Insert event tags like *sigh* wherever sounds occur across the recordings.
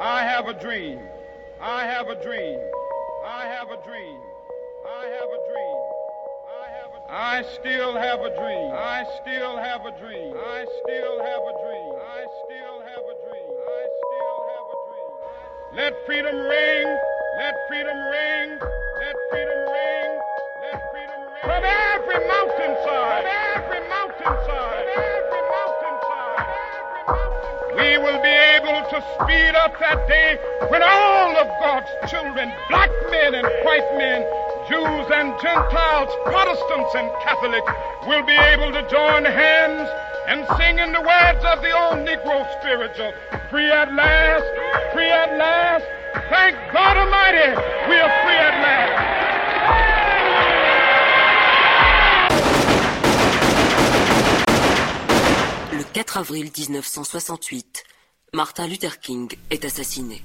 I have a dream. I have a dream. I have a dream. I have a dream. I have a I still have a dream. I still have a dream. I still have a dream. I still have a dream. I still have a dream. Let freedom ring. Let freedom ring. Let freedom ring. Let freedom ring. From every mountainside. From every mountainside. From every mountainside. Every mountainside. We will be able to speed up that day when all of God's children, black men and white men, Jews and Gentiles, Protestants and Catholics, will be able to join hands and sing in the words of the old Negro spiritual, free at last, free at last. Thank God Almighty, we are free at last. Le 4 avril 1968, Martin Luther King est assassiné.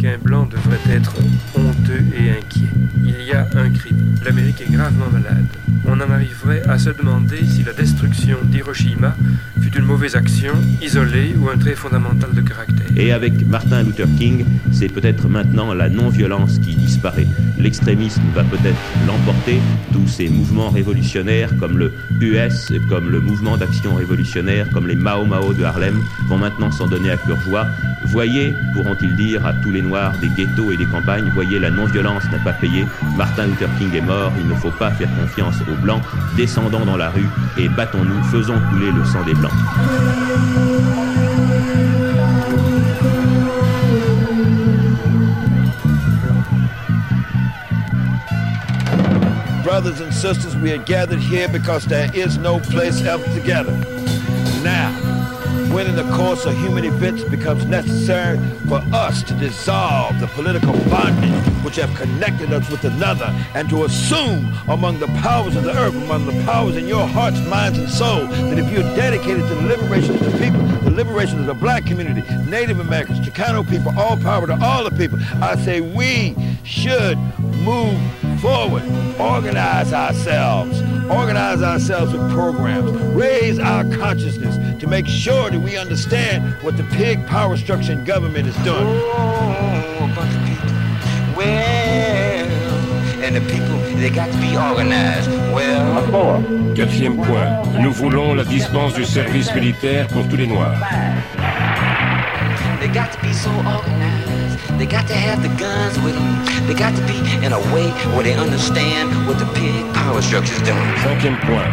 Américain blanc devrait être honteux et inquiet. Il y a un crime. L'Amérique est gravement malade. On en arriverait à se demander si la destruction d'Hiroshima fut une mauvaise action, isolée ou un trait fondamental de caractère. Et avec Martin Luther King, c'est peut-être maintenant la non-violence qui disparaît. L'extrémisme va peut-être l'emporter. Tous ces mouvements révolutionnaires comme le US, comme le mouvement d'action révolutionnaire, comme les Mao Mao de Harlem, vont maintenant s'en donner à cœur joie. Voyez, pourront-ils dire à tous les noirs des ghettos et des campagnes, voyez, la non-violence n'a pas payé. Martin Luther King est mort, il ne faut pas faire confiance aux blancs. Descendons dans la rue et battons-nous, faisons couler le sang des blancs. Brothers and sisters, we are gathered here because there is no place else to gather. Now, when in the course of human events it becomes necessary for us to dissolve the political bondage which have connected us with another and to assume among the powers of the earth, among the powers in your hearts, minds, and soul, that if you're dedicated to the liberation of the people, the liberation of the black community, Native Americans, Chicano people, all power to all the people, I say we should move forward, organize ourselves, organize ourselves with programs, raise our consciousness to make sure that we understand what the pig power structure in government is doing. Oh, but the people, well, and the people, they got to be organized. Well, Quatrième point, nous voulons la dispense du service militaire pour tous les Noirs. they got to be so organized. They got to have the guns with them. They got to be in a way where they understand what the pig power structure is doing. Cinquième point,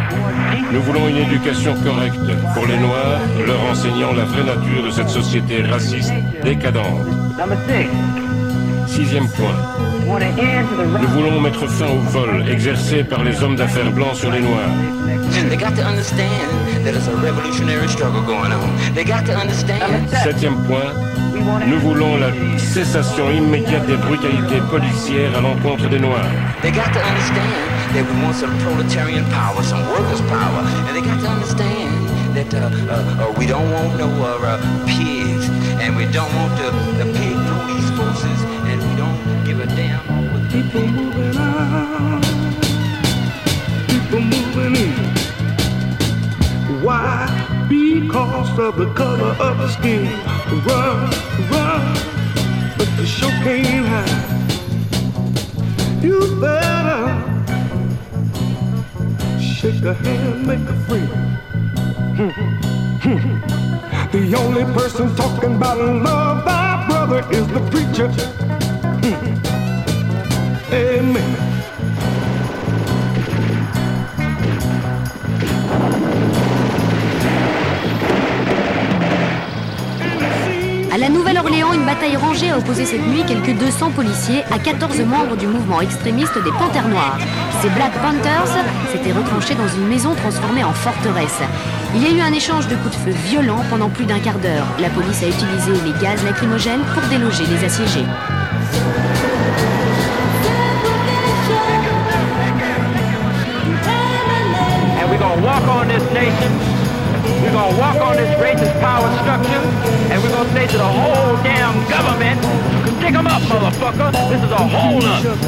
nous voulons une éducation correcte pour les Noirs, leur enseignant la vraie nature de cette société raciste décadente. Sixième point, nous voulons mettre fin au vol exercé par les hommes d'affaires blancs sur les Noirs. Septième point, nous voulons la cessation immédiate des brutalités policières à l'encontre des Noirs. They got to understand that we want some proletarian power, some workers' power, and they got to understand that uh, uh, uh, we don't want no uh, uh, pigs, and we don't want the, the police forces, and we don't give a damn what People moving out, people moving in. Why? Because of the color of the skin. Run, run, but the show can't hide. You better shake a hand, make a friend. *laughs* The only person talking about love, thy brother, is the preacher. Nouvelle-Orléans, une bataille rangée a opposé cette nuit quelques 200 policiers à 14 membres du mouvement extrémiste des Panthères Noires. Ces Black Panthers s'étaient retranchés dans une maison transformée en forteresse. Il y a eu un échange de coups de feu violents pendant plus d'un quart d'heure. La police a utilisé les gaz lacrymogènes pour déloger les assiégés. We're walk on this racist power structure, and we're to the whole damn government, stick 'em up, motherfucker. This is.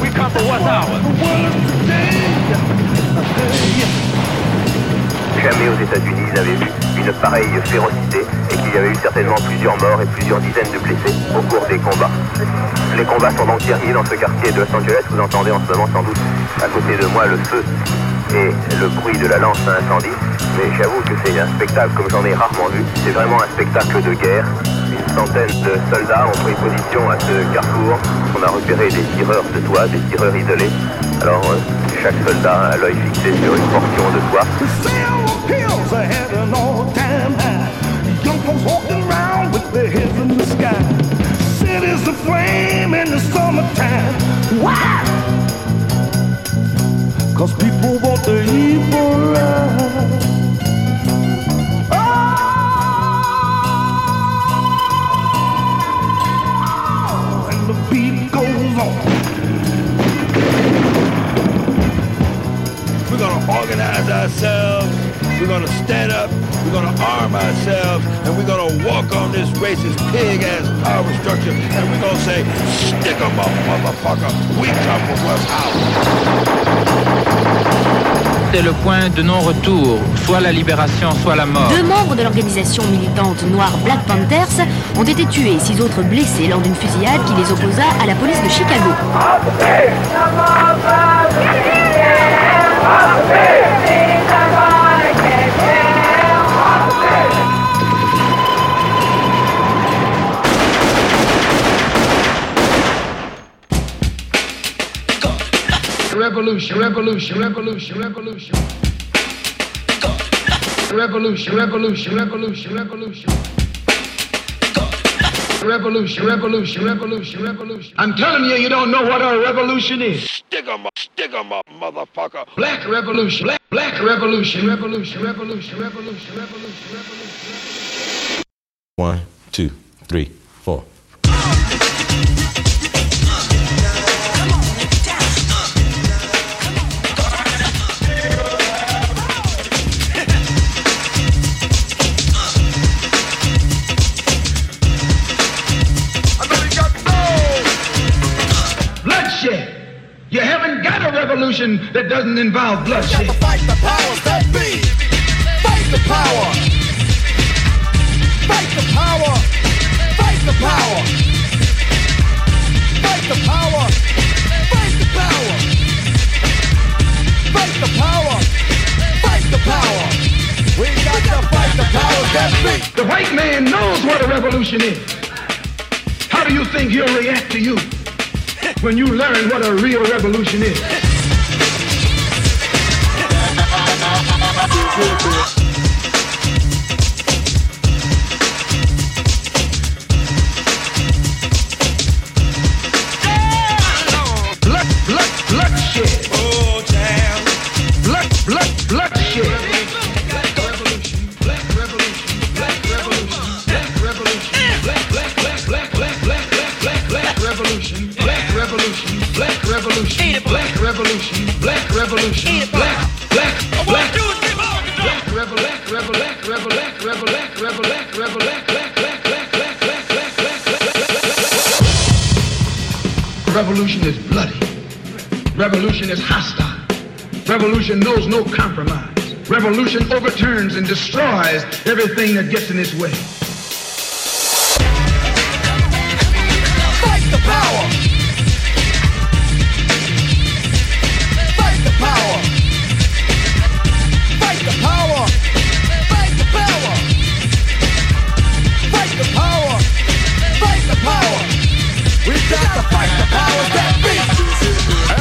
We come for. Jamais aux États-Unis ils avaient vu une pareille férocité et qui qu'il y avait eu certainement plusieurs morts et plusieurs dizaines de blessés au cours des combats. Les combats sont donc derniers dans ce quartier de Los Angeles. Vous entendez en ce moment sans doute à côté de moi le feu et le bruit de la lance à incendie. Mais j'avoue que c'est un spectacle comme j'en ai rarement vu. C'est vraiment un spectacle de guerre. Une centaine de soldats ont pris position à ce carrefour. On a repéré des tireurs de toit, des tireurs isolés. Alors euh, chaque soldat a l'œil fixé sur une portion de toit. Pig-ass power structure, and we're gonna say, "Stick 'em up, motherfucker. We come from what's C'est le point de non-retour, soit la libération, soit la mort. Deux membres de l'organisation militante noire Black Panthers ont été tués et six autres blessés lors d'une fusillade qui les opposa à la police de Chicago. Revolution, revolution, revolution, revolution. Revolution, revolution, revolution, revolution. Revolution, revolution, revolution, revolution. I'm telling you, you don't know what a revolution is. Stick 'em up, stick 'em up, motherfucker. Black revolution, black, black revolution, revolution, revolution, revolution, revolution, revolution. One, two, three, four. Revolution that doesn't involve bloodshed. Fight the powers that be. Fight the power. Fight the power. Fight the power. Fight the power. Fight the power. Fight the power. Fight the power. We got to fight the powers that be. The white man knows what a revolution is. How do you think he'll react to you when you learn what a real revolution is? can't do Black revolution, black revolution, black revolution, black, black, black. Revolution is bloody. Revolution is hostile. Revolution knows no compromise. Revolution overturns and destroys everything that gets in its way. We to fight the powers that be.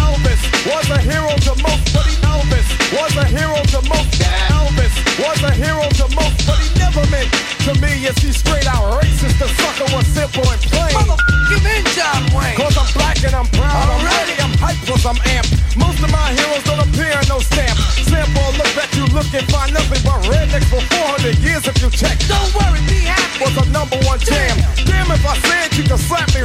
Elvis was a hero to most, but he Elvis was a hero to most. Elvis was a hero to most, but he never meant to me. Is he straight out racist? The sucker was simple and plain. Motherfucking in John Wayne. Cause I'm black and I'm proud. I'm ready, I'm hyped cause I'm amped. Most of my heroes don't appear in no stamp. Sample look that you look and find nothing but rednecks for 400 years if you check. Don't worry, be happy. Was a number one jam. Damn if I said you can slap me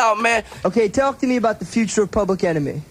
out, man. Okay, talk to me about the future of Public Enemy.